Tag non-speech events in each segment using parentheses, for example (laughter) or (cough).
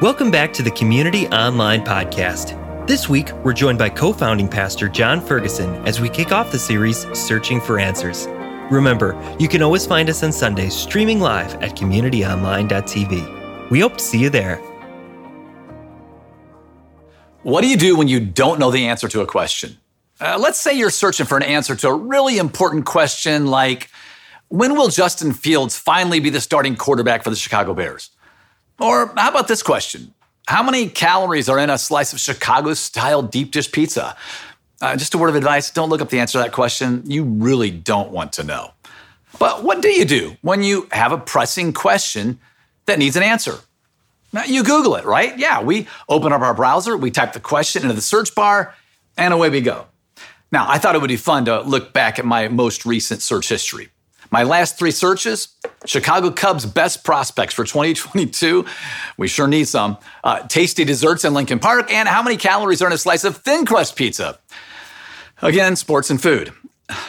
Welcome back to the Community Online Podcast. This week, we're joined by co founding pastor John Ferguson as we kick off the series Searching for Answers. Remember, you can always find us on Sundays streaming live at communityonline.tv. We hope to see you there. What do you do when you don't know the answer to a question? Uh, let's say you're searching for an answer to a really important question like when will Justin Fields finally be the starting quarterback for the Chicago Bears? Or how about this question? How many calories are in a slice of Chicago style deep dish pizza? Uh, just a word of advice don't look up the answer to that question. You really don't want to know. But what do you do when you have a pressing question that needs an answer? Now, you Google it, right? Yeah, we open up our browser, we type the question into the search bar, and away we go. Now, I thought it would be fun to look back at my most recent search history. My last three searches Chicago Cubs best prospects for 2022. We sure need some. Uh, tasty desserts in Lincoln Park, and how many calories are in a slice of thin crust pizza? Again, sports and food.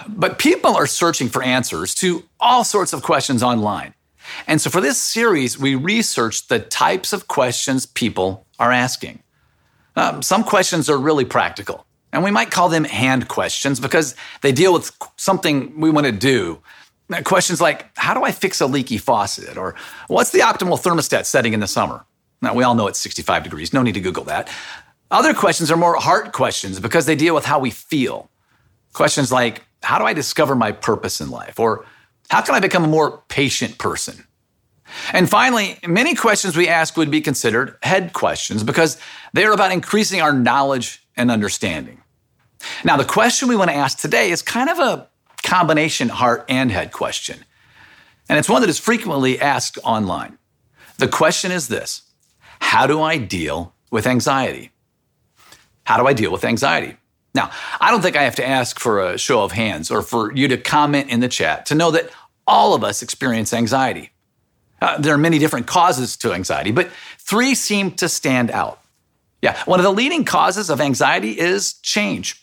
But people are searching for answers to all sorts of questions online. And so for this series, we researched the types of questions people are asking. Um, some questions are really practical, and we might call them hand questions because they deal with something we want to do Questions like, how do I fix a leaky faucet? Or what's the optimal thermostat setting in the summer? Now, we all know it's 65 degrees. No need to Google that. Other questions are more heart questions because they deal with how we feel. Questions like, how do I discover my purpose in life? Or how can I become a more patient person? And finally, many questions we ask would be considered head questions because they are about increasing our knowledge and understanding. Now, the question we want to ask today is kind of a combination heart and head question. And it's one that is frequently asked online. The question is this How do I deal with anxiety? How do I deal with anxiety? Now, I don't think I have to ask for a show of hands or for you to comment in the chat to know that all of us experience anxiety. Uh, there are many different causes to anxiety, but three seem to stand out. Yeah, one of the leading causes of anxiety is change.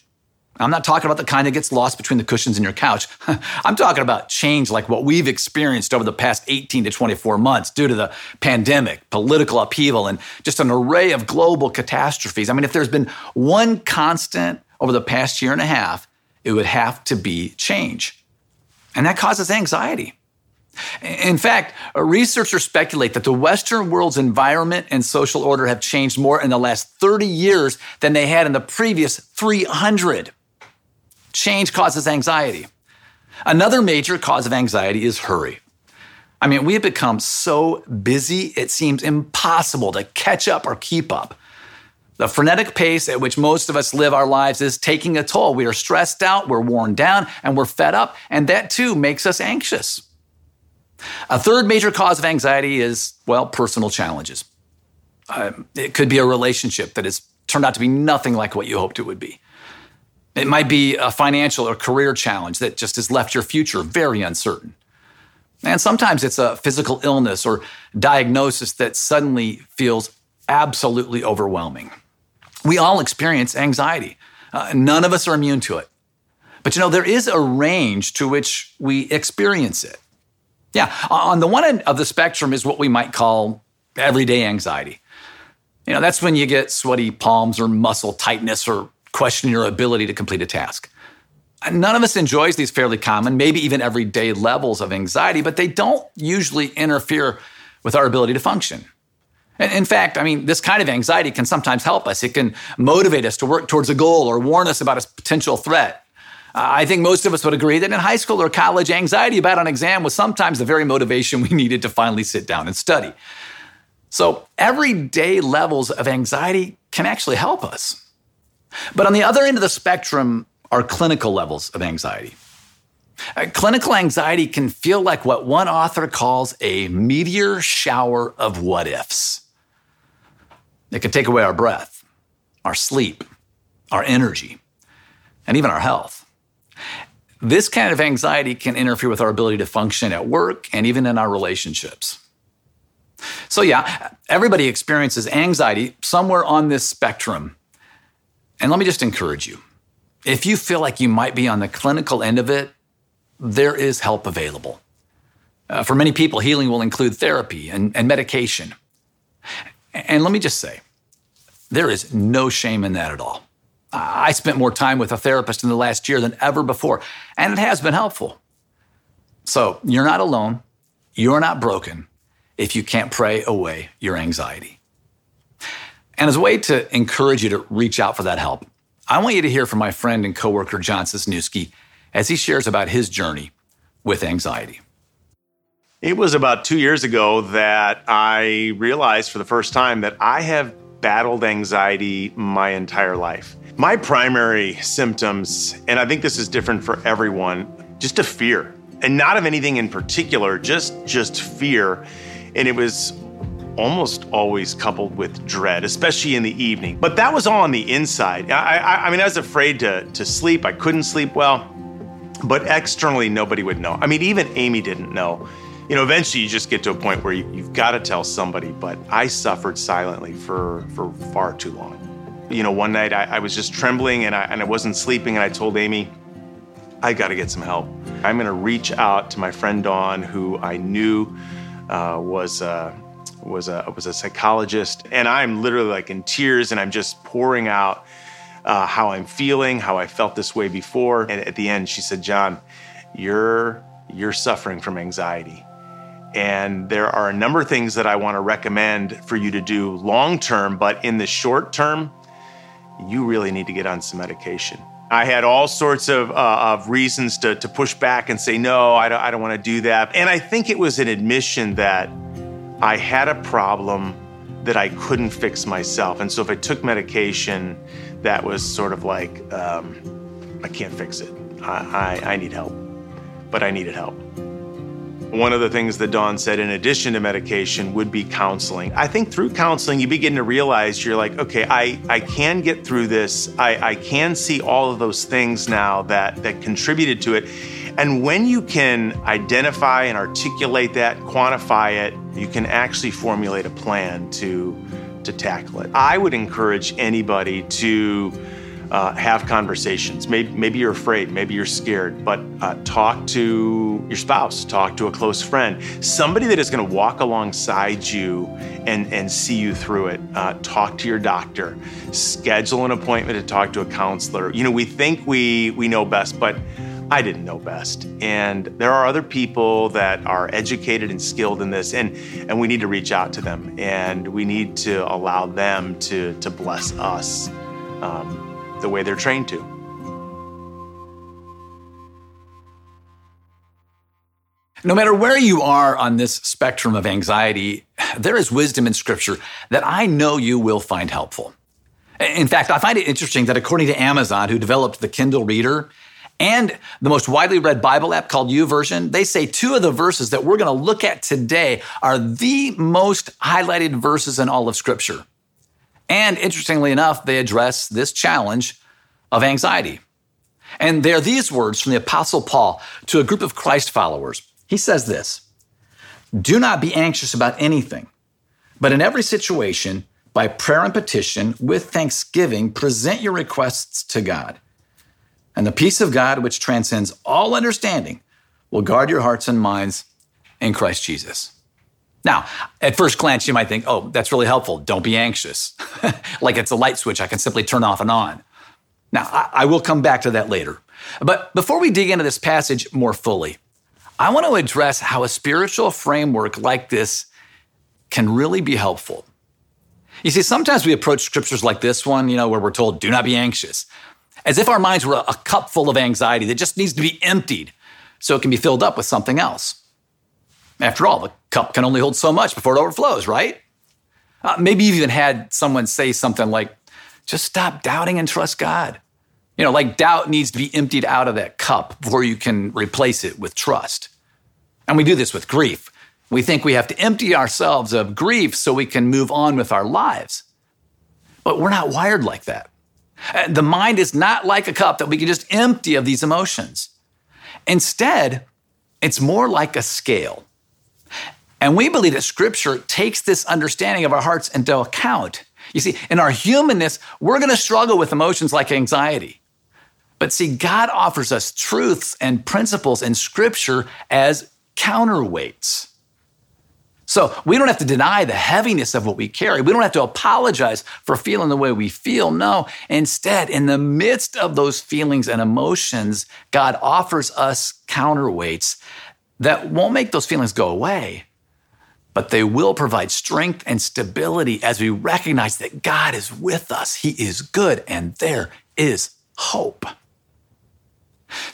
I'm not talking about the kind that gets lost between the cushions in your couch. (laughs) I'm talking about change like what we've experienced over the past 18 to 24 months due to the pandemic, political upheaval, and just an array of global catastrophes. I mean, if there's been one constant over the past year and a half, it would have to be change. And that causes anxiety. In fact, researchers speculate that the Western world's environment and social order have changed more in the last 30 years than they had in the previous 300. Change causes anxiety. Another major cause of anxiety is hurry. I mean, we have become so busy, it seems impossible to catch up or keep up. The frenetic pace at which most of us live our lives is taking a toll. We are stressed out, we're worn down, and we're fed up, and that too makes us anxious. A third major cause of anxiety is, well, personal challenges. Uh, it could be a relationship that has turned out to be nothing like what you hoped it would be. It might be a financial or career challenge that just has left your future very uncertain. And sometimes it's a physical illness or diagnosis that suddenly feels absolutely overwhelming. We all experience anxiety. Uh, none of us are immune to it. But you know, there is a range to which we experience it. Yeah, on the one end of the spectrum is what we might call everyday anxiety. You know, that's when you get sweaty palms or muscle tightness or question your ability to complete a task. None of us enjoys these fairly common, maybe even everyday levels of anxiety, but they don't usually interfere with our ability to function. In fact, I mean, this kind of anxiety can sometimes help us. It can motivate us to work towards a goal or warn us about a potential threat. I think most of us would agree that in high school or college, anxiety about an exam was sometimes the very motivation we (laughs) needed to finally sit down and study. So, everyday levels of anxiety can actually help us. But on the other end of the spectrum are clinical levels of anxiety. Uh, clinical anxiety can feel like what one author calls a meteor shower of what ifs. It can take away our breath, our sleep, our energy, and even our health. This kind of anxiety can interfere with our ability to function at work and even in our relationships. So, yeah, everybody experiences anxiety somewhere on this spectrum and let me just encourage you if you feel like you might be on the clinical end of it, there is help available. Uh, for many people, healing will include therapy and, and medication. And let me just say, there is no shame in that at all. I spent more time with a therapist in the last year than ever before, and it has been helpful. So you're not alone. You're not broken if you can't pray away your anxiety. And as a way to encourage you to reach out for that help, I want you to hear from my friend and coworker John Cisniewski as he shares about his journey with anxiety. It was about two years ago that I realized for the first time that I have battled anxiety my entire life. My primary symptoms, and I think this is different for everyone, just a fear. And not of anything in particular, just just fear. And it was almost always coupled with dread, especially in the evening. But that was all on the inside. I, I, I mean, I was afraid to, to sleep. I couldn't sleep well. But externally, nobody would know. I mean, even Amy didn't know you know, eventually you just get to a point where you, have got to tell somebody. But I suffered silently for for far too long. You know, one night I, I was just trembling and I and I wasn't sleeping, and I told Amy, I got to get some help. I'm going to reach out to my friend Dawn, who I knew uh, was. Uh, was a was a psychologist, and I'm literally like in tears, and I'm just pouring out uh, how I'm feeling, how I felt this way before. And at the end, she said, "John, you're you're suffering from anxiety, and there are a number of things that I want to recommend for you to do long term, but in the short term, you really need to get on some medication. I had all sorts of, uh, of reasons to, to push back and say, no, I don't, I don't want to do that. And I think it was an admission that I had a problem that I couldn't fix myself. And so if I took medication, that was sort of like, um, I can't fix it. I, I, I need help. But I needed help. One of the things that Dawn said, in addition to medication, would be counseling. I think through counseling, you begin to realize you're like, okay, I, I can get through this. I, I can see all of those things now that, that contributed to it. And when you can identify and articulate that, quantify it, you can actually formulate a plan to, to tackle it. I would encourage anybody to uh, have conversations. Maybe, maybe you're afraid, maybe you're scared, but uh, talk to your spouse, talk to a close friend, somebody that is going to walk alongside you and, and see you through it. Uh, talk to your doctor, schedule an appointment to talk to a counselor. You know, we think we, we know best, but I didn't know best. And there are other people that are educated and skilled in this, and, and we need to reach out to them and we need to allow them to, to bless us. Um, the way they're trained to. No matter where you are on this spectrum of anxiety, there is wisdom in Scripture that I know you will find helpful. In fact, I find it interesting that according to Amazon, who developed the Kindle Reader and the most widely read Bible app called YouVersion, they say two of the verses that we're going to look at today are the most highlighted verses in all of Scripture. And interestingly enough, they address this challenge of anxiety. And they're these words from the Apostle Paul to a group of Christ followers. He says this Do not be anxious about anything, but in every situation, by prayer and petition, with thanksgiving, present your requests to God. And the peace of God, which transcends all understanding, will guard your hearts and minds in Christ Jesus. Now, at first glance, you might think, oh, that's really helpful. Don't be anxious. (laughs) like it's a light switch I can simply turn off and on. Now, I, I will come back to that later. But before we dig into this passage more fully, I want to address how a spiritual framework like this can really be helpful. You see, sometimes we approach scriptures like this one, you know, where we're told, do not be anxious, as if our minds were a cup full of anxiety that just needs to be emptied so it can be filled up with something else. After all, the cup can only hold so much before it overflows, right? Uh, maybe you've even had someone say something like, just stop doubting and trust God. You know, like doubt needs to be emptied out of that cup before you can replace it with trust. And we do this with grief. We think we have to empty ourselves of grief so we can move on with our lives. But we're not wired like that. Uh, the mind is not like a cup that we can just empty of these emotions. Instead, it's more like a scale. And we believe that Scripture takes this understanding of our hearts into account. You see, in our humanness, we're going to struggle with emotions like anxiety. But see, God offers us truths and principles in Scripture as counterweights. So we don't have to deny the heaviness of what we carry. We don't have to apologize for feeling the way we feel. No, instead, in the midst of those feelings and emotions, God offers us counterweights that won't make those feelings go away, but they will provide strength and stability as we recognize that God is with us. He is good and there is hope.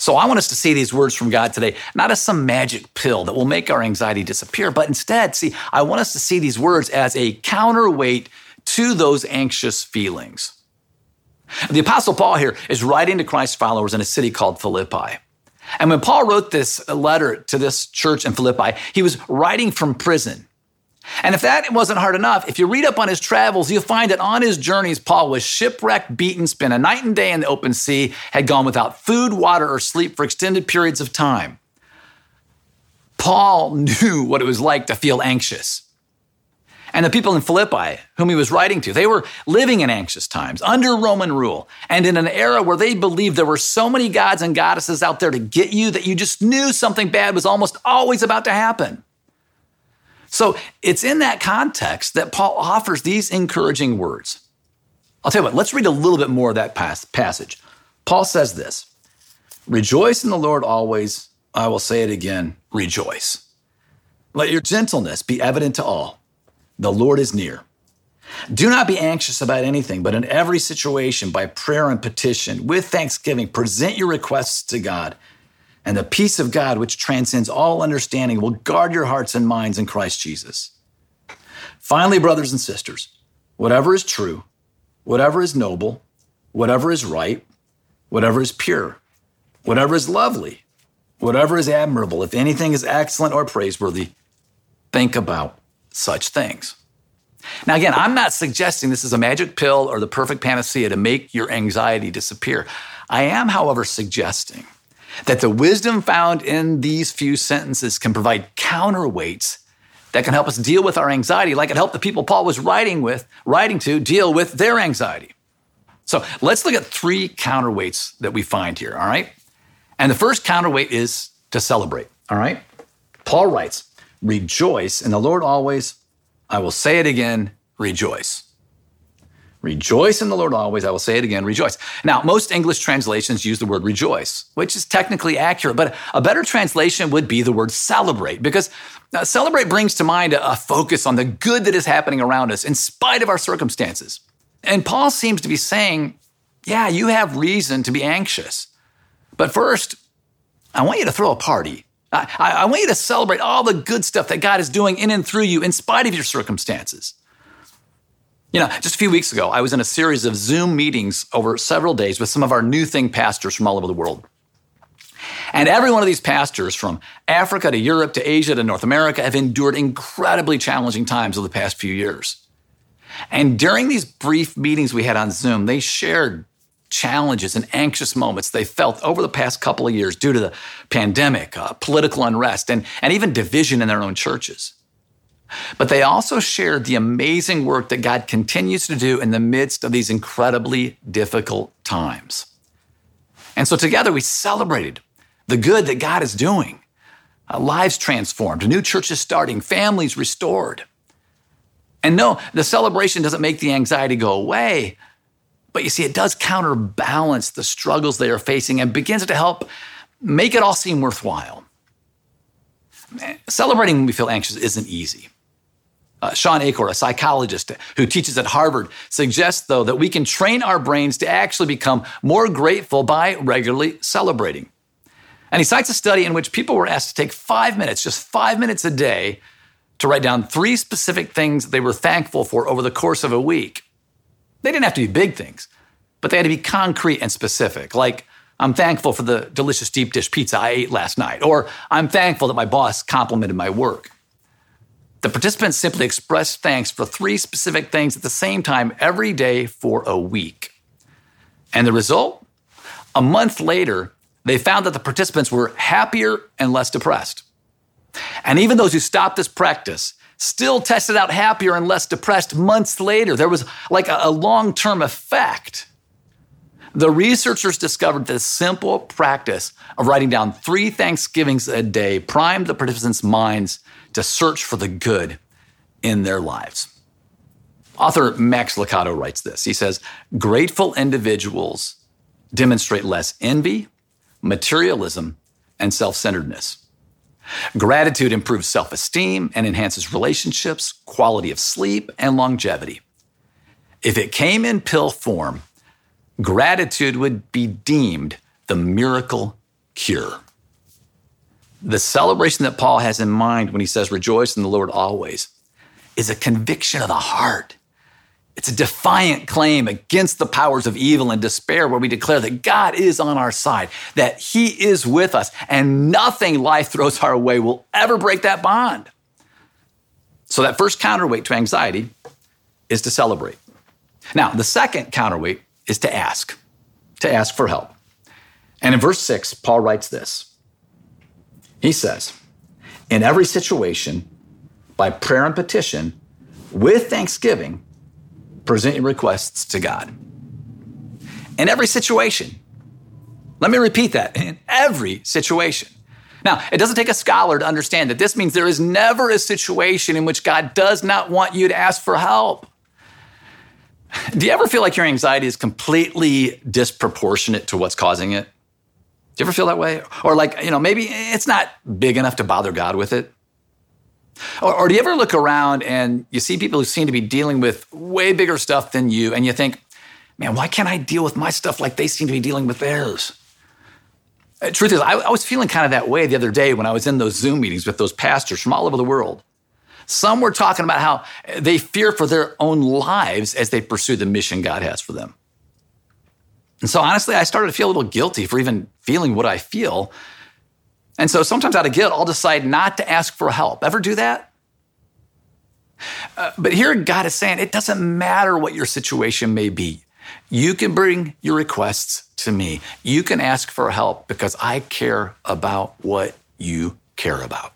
So I want us to see these words from God today, not as some magic pill that will make our anxiety disappear, but instead, see, I want us to see these words as a counterweight to those anxious feelings. The Apostle Paul here is writing to Christ's followers in a city called Philippi. And when Paul wrote this letter to this church in Philippi, he was writing from prison. And if that wasn't hard enough, if you read up on his travels, you'll find that on his journeys, Paul was shipwrecked, beaten, spent a night and day in the open sea, had gone without food, water, or sleep for extended periods of time. Paul (laughs) knew what it was like to feel anxious. And the people in Philippi, whom he was writing to, they were living in anxious times under Roman rule and in an era where they believed there were so many gods and goddesses out there to get you that you just knew something bad was almost always about to happen. So it's in that context that Paul offers these encouraging words. I'll tell you what, let's read a little bit more of that passage. Paul says this Rejoice in the Lord always. I will say it again rejoice. Let your gentleness be evident to all. The Lord is near. Do not be anxious about anything, but in every situation, by prayer and petition, with thanksgiving, present your requests to God and the peace of God, which transcends all understanding, will guard your hearts and minds in Christ Jesus. Finally, brothers and sisters, whatever is true, whatever is noble, whatever is right, whatever is pure, whatever is lovely, whatever is admirable, if anything is excellent or praiseworthy, think about such things. Now, again, I'm not suggesting this is a magic pill or the perfect panacea to make your anxiety disappear. I am, however, suggesting that the wisdom found in these few sentences can provide counterweights that can help us deal with our anxiety, like it helped the people Paul was writing with, writing to deal with their anxiety. So let's look at three counterweights that we find here, all right? And the first counterweight is to celebrate, all right? Paul writes, Rejoice in the Lord always. I will say it again, rejoice. Rejoice in the Lord always. I will say it again, rejoice. Now, most English translations use the word rejoice, which is technically accurate, but a better translation would be the word celebrate, because uh, celebrate brings to mind a, focus on the good that is happening around us in spite of our circumstances. And Paul seems to be saying, yeah, you have reason to be anxious. But first, I want you to throw a party. I, I, I want you to celebrate all the good stuff that God is doing in and through you in spite of your circumstances. You know, just a few weeks ago, I was in a series of Zoom meetings over several days with some of our New Thing pastors from all over the world. And every one of these pastors from Africa to Europe to Asia to North America have endured incredibly challenging times over the past few years. And during these brief meetings we had on Zoom, they shared challenges and anxious moments they felt over the past couple of years due to the pandemic, uh, political unrest, and, and even division in their own churches. But they also shared the amazing work that God continues to do in the midst of these incredibly difficult times. And so together we celebrated the good that God is doing. Uh, lives transformed, new churches starting, families restored. And no, the celebration doesn't make the anxiety go away, but you see, it does counterbalance the struggles they are facing and begins to help make it all seem worthwhile. Celebrating when we feel anxious isn't easy. Uh, Shawn Achor, a psychologist who teaches at Harvard, suggests, though, that we can train our brains to actually become more grateful by regularly celebrating. And he cites a study in which people were asked to take five minutes, just five minutes a day, to write down three specific things they were thankful for over the course of a week. They didn't have to be big things, but they had to be concrete and specific, like, I'm thankful for the delicious deep dish pizza I ate last night, or I'm thankful that my boss complimented my work. The participants simply expressed thanks for three specific things at the same time every day for a week. And the result? A month later, they found that the participants were happier and less depressed. And even those who stopped this practice still tested out happier and less depressed months later. There was like a, long term effect. The researchers discovered this simple practice of writing down three Thanksgivings a day primed the participants' minds to search for the good in their lives. Author Max Lucado writes this. He says, Grateful individuals demonstrate less envy, materialism, and self centeredness. Gratitude improves self esteem and enhances relationships, quality of sleep, and longevity. If it came in pill form, gratitude would be deemed the miracle cure. The celebration that Paul has in mind when he says, Rejoice in the Lord always, is a conviction of the heart. It's a defiant claim against the powers of evil and despair, where we declare that God is on our side, that He is with us, and nothing life throws our way will ever break that bond. So, that first counterweight to anxiety is to celebrate. Now, the second counterweight is to ask, to ask for help. And in verse six, Paul writes this He says, In every situation, by prayer and petition, with thanksgiving, present your requests to God. In every situation. Let me repeat that in every situation. Now, it doesn't take a scholar to understand that this means there is never a situation in which God does not want you to ask for help. Do you ever feel like your anxiety is completely disproportionate to what's causing it? Do you ever feel that way? Or like, you know, maybe it's not big enough to bother God with it? Or, or, do you ever look around and you see people who seem to be dealing with way bigger stuff than you, and you think, man, why can't I deal with my stuff like they seem to be dealing with theirs? Uh, truth is, I, I was feeling kind of that way the other day when I was in those Zoom meetings with those pastors from all over the world. Some were talking about how they fear for their own lives as they pursue the mission God has for them. And so, honestly, I started to feel a little guilty for even feeling what I feel and so sometimes out of guilt, I'll decide not to ask for help. Ever do that? Uh, but here God is saying it doesn't matter what your situation may be. You can bring your requests to me. You can ask for help because I care about what you care about.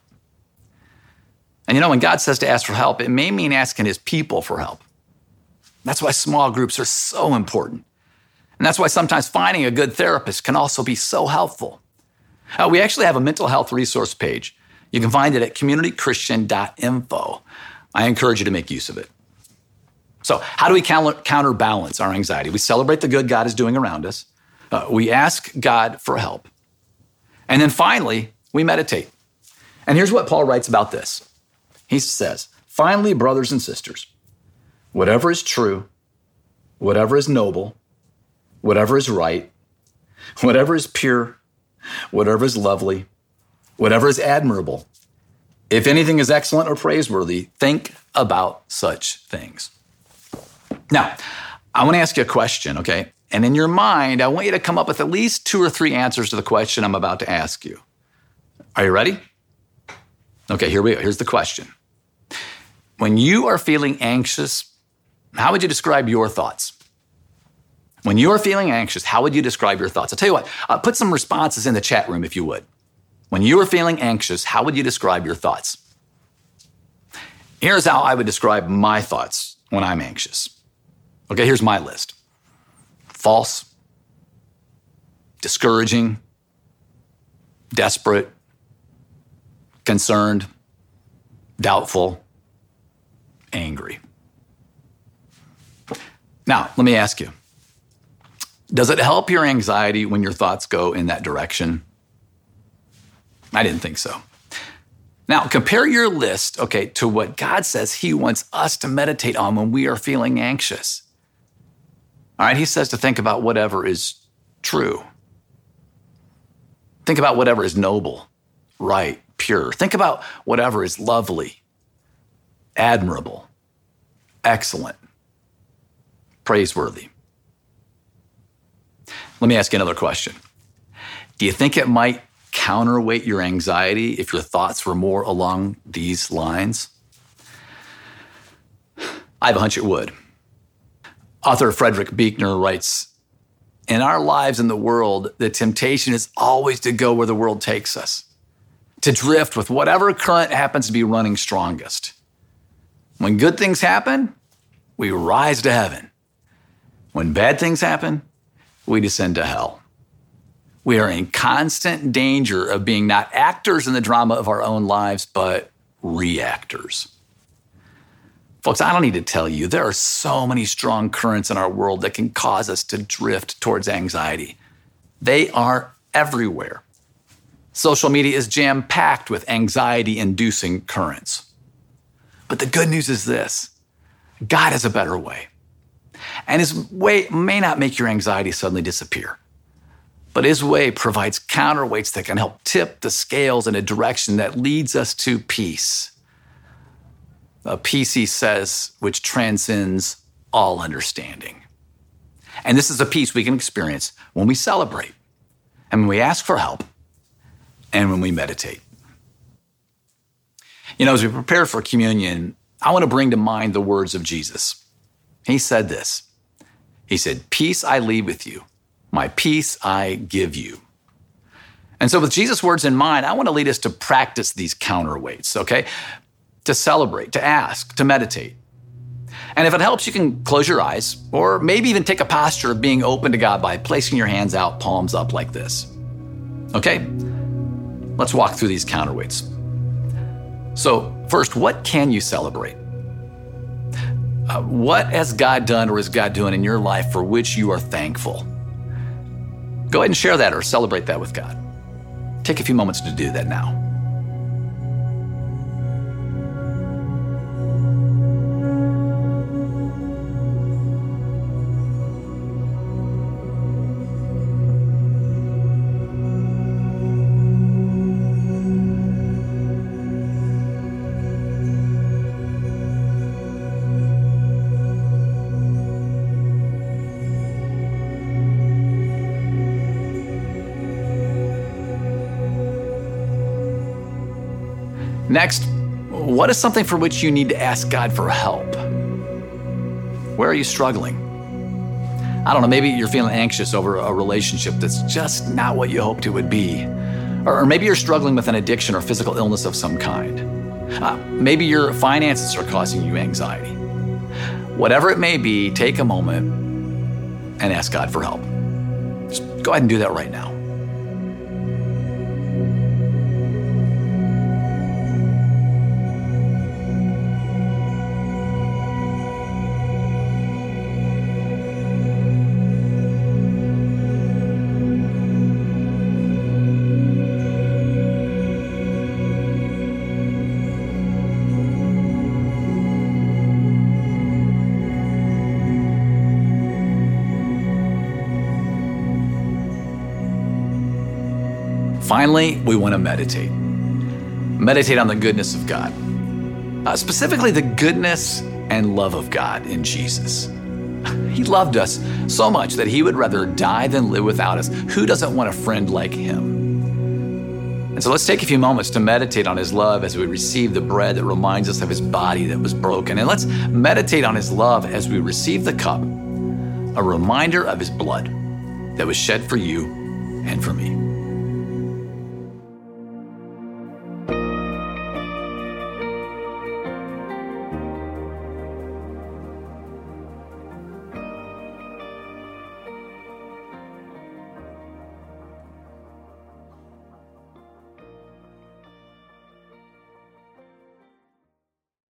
And you know, when God says to ask for help, it may mean asking his people for help. That's why small groups are so important. And that's why sometimes finding a good therapist can also be so helpful. Uh, we actually have a mental health resource page. You can find it at communitychristian.info. I encourage you to make use of it. So, how do we counterbalance our anxiety? We celebrate the good God is doing around us. Uh, we ask God for help. And then finally, we meditate. And here's what Paul writes about this He says, Finally, brothers and sisters, whatever is true, whatever is noble, whatever is right, whatever is pure, whatever is lovely, whatever is admirable, if anything is excellent or praiseworthy, think about such things. Now, I want to ask you a question, okay? And in your mind, I want you to come up with at least two or three answers to the question I'm about to ask you. Are you ready? Okay, here we go. Here's the question. When you are feeling anxious, how would you describe your thoughts? When you're feeling anxious, how would you describe your thoughts? I'll tell you what, uh, put some responses in the chat room if you would. When you are feeling anxious, how would you describe your thoughts? Here's how I would describe my thoughts when I'm anxious. Okay, here's my list false, discouraging, desperate, concerned, doubtful, angry. Now, let me ask you does it help your anxiety when your thoughts go in that direction? I didn't think so. Now, compare your list, okay, to what God says He wants us to meditate on when we are feeling anxious. All right, He says to think about whatever is true. Think about whatever is noble, right, pure. Think about whatever is lovely, admirable, excellent, praiseworthy. Let me ask you another question. Do you think it might counterweight your anxiety if your thoughts were more along these lines? (sighs) I have a hunch it would. Author Frederick Buechner writes In our lives in the world, the temptation is always to go where the world takes us, to drift with whatever current happens to be running strongest. When good things happen, we rise to heaven. When bad things happen, we descend to hell. We are in constant danger of being not actors in the drama of our own lives, but reactors. Folks, I don't need to tell you, there are so many strong currents in our world that can cause us to drift towards anxiety. They are everywhere. Social media is jam packed with anxiety inducing currents. But the good news is this God has a better way. And his way may not make your anxiety suddenly disappear, but his way provides counterweights that can help tip the scales in a direction that leads us to peace. A peace, he says, which transcends all understanding. And this is a peace we can experience when we celebrate and when we ask for help and when we meditate. You know, as we prepare for communion, I want to bring to mind the words of Jesus. He said this He said, Peace I leave with you, my peace I give you. And so, with Jesus' words in mind, I want to lead us to practice these counterweights, okay? To celebrate, to ask, to meditate. And if it helps, you can close your eyes, or maybe even take a posture of being open to God by placing your hands out, palms up like this. Okay? Let's walk through these counterweights. So, first, what can you celebrate? Uh, what has God done or is God doing in your life for which you are thankful? Go ahead and share that or celebrate that with God. Take a few moments to do that now. Next, what is something for which you need to ask God for help? Where are you struggling? I don't know, maybe you're feeling anxious over a relationship that's just not what you hoped it would be. Or, maybe you're struggling with an addiction or physical illness of some kind. Uh, maybe your finances are causing you anxiety. Whatever it may be, take a moment and ask God for help. Just go ahead and do that right now. Finally, we want to meditate. Meditate on the goodness of God, uh, specifically the goodness and love of God in Jesus. (laughs) He loved us so much that he would rather die than live without us. Who doesn't want a friend like him? And so let's take a few moments to meditate on his love as we receive the bread that reminds us of his body that was broken. And let's meditate on his love as we receive the cup, a reminder of his blood that was shed for you and for me.